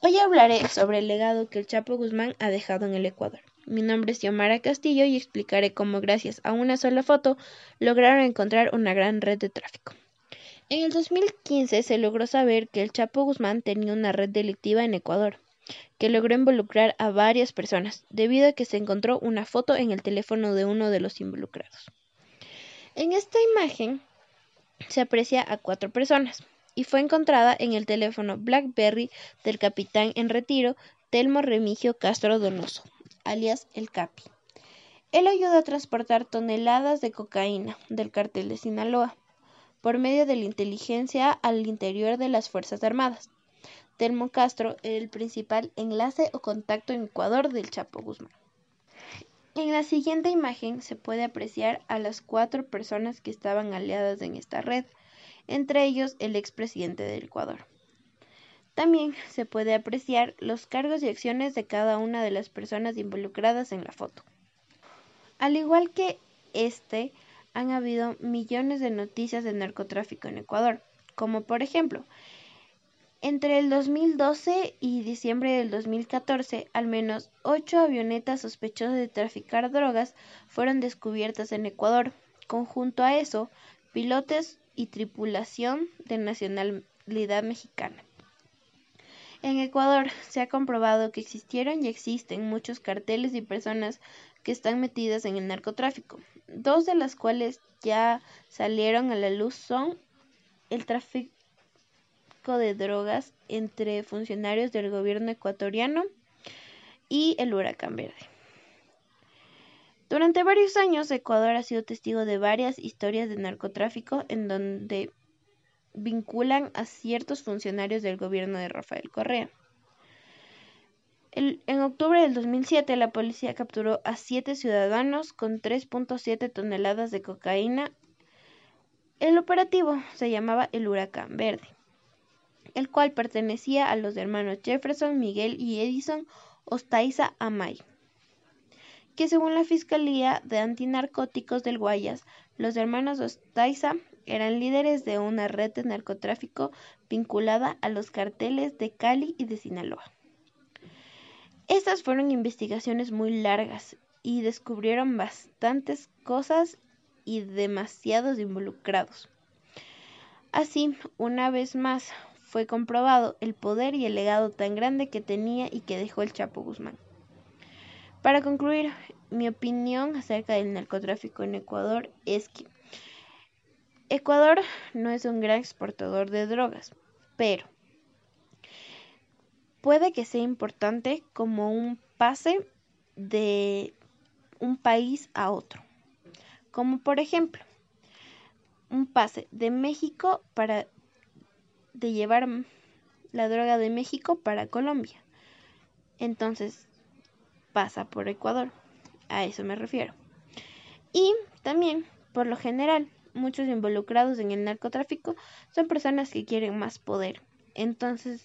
Hoy hablaré sobre el legado que el Chapo Guzmán ha dejado en el Ecuador. Mi nombre es Xiomara Castillo y explicaré cómo gracias a una sola foto lograron encontrar una gran red de tráfico. En el 2015 se logró saber que el Chapo Guzmán tenía una red delictiva en Ecuador, que logró involucrar a varias personas, debido a que se encontró una foto en el teléfono de uno de los involucrados. En esta imagen se aprecia a cuatro personas, y fue encontrada en el teléfono BlackBerry del capitán en retiro Telmo Remigio Castro Donoso, alias El Capi. Él ayudó a transportar toneladas de cocaína del cartel de Sinaloa por medio de la inteligencia al interior de las Fuerzas Armadas. Telmo Castro era el principal enlace o contacto en Ecuador del Chapo Guzmán. En la siguiente imagen se puede apreciar a las cuatro personas que estaban aliadas en esta red, entre ellos el expresidente del Ecuador. También se puede apreciar los cargos y acciones de cada una de las personas involucradas en la foto. Al igual que este, han habido millones de noticias de narcotráfico en Ecuador, como por ejemplo, entre el 2012 y diciembre del 2014, al menos ocho avionetas sospechosas de traficar drogas fueron descubiertas en Ecuador. Conjunto a eso, pilotos y tripulación de nacionalidad mexicana. En Ecuador se ha comprobado que existieron y existen muchos carteles y personas que están metidas en el narcotráfico, dos de las cuales ya salieron a la luz son el tráfico de drogas entre funcionarios del gobierno ecuatoriano y el huracán verde. Durante varios años, Ecuador ha sido testigo de varias historias de narcotráfico en donde vinculan a ciertos funcionarios del gobierno de Rafael Correa. en octubre del 2007, la policía capturó a siete ciudadanos con 3.7 toneladas de cocaína. El operativo se llamaba el Huracán Verde, el cual pertenecía a los hermanos Jefferson, Miguel y Edison Ostaiza Amay que según la Fiscalía de Antinarcóticos del Guayas, los hermanos Ostaiza eran líderes de una red de narcotráfico vinculada a los carteles de Cali y de Sinaloa. Estas fueron investigaciones muy largas y descubrieron bastantes cosas y demasiados involucrados. Así, una vez más, fue comprobado el poder y el legado tan grande que tenía y que dejó el Chapo Guzmán. Para concluir, mi opinión acerca del narcotráfico en Ecuador es que Ecuador no es un gran exportador de drogas, pero puede que sea importante como un pase de un país a otro. Como por ejemplo, un pase de México para de llevar la droga de México para Colombia. Entonces, pasa por Ecuador. A eso me refiero. Y también, por lo general, muchos involucrados en el narcotráfico son personas que quieren más poder. Entonces,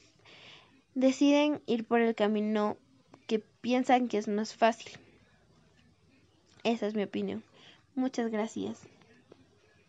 deciden ir por el camino que piensan que es más fácil. Esa es mi opinión. Muchas gracias.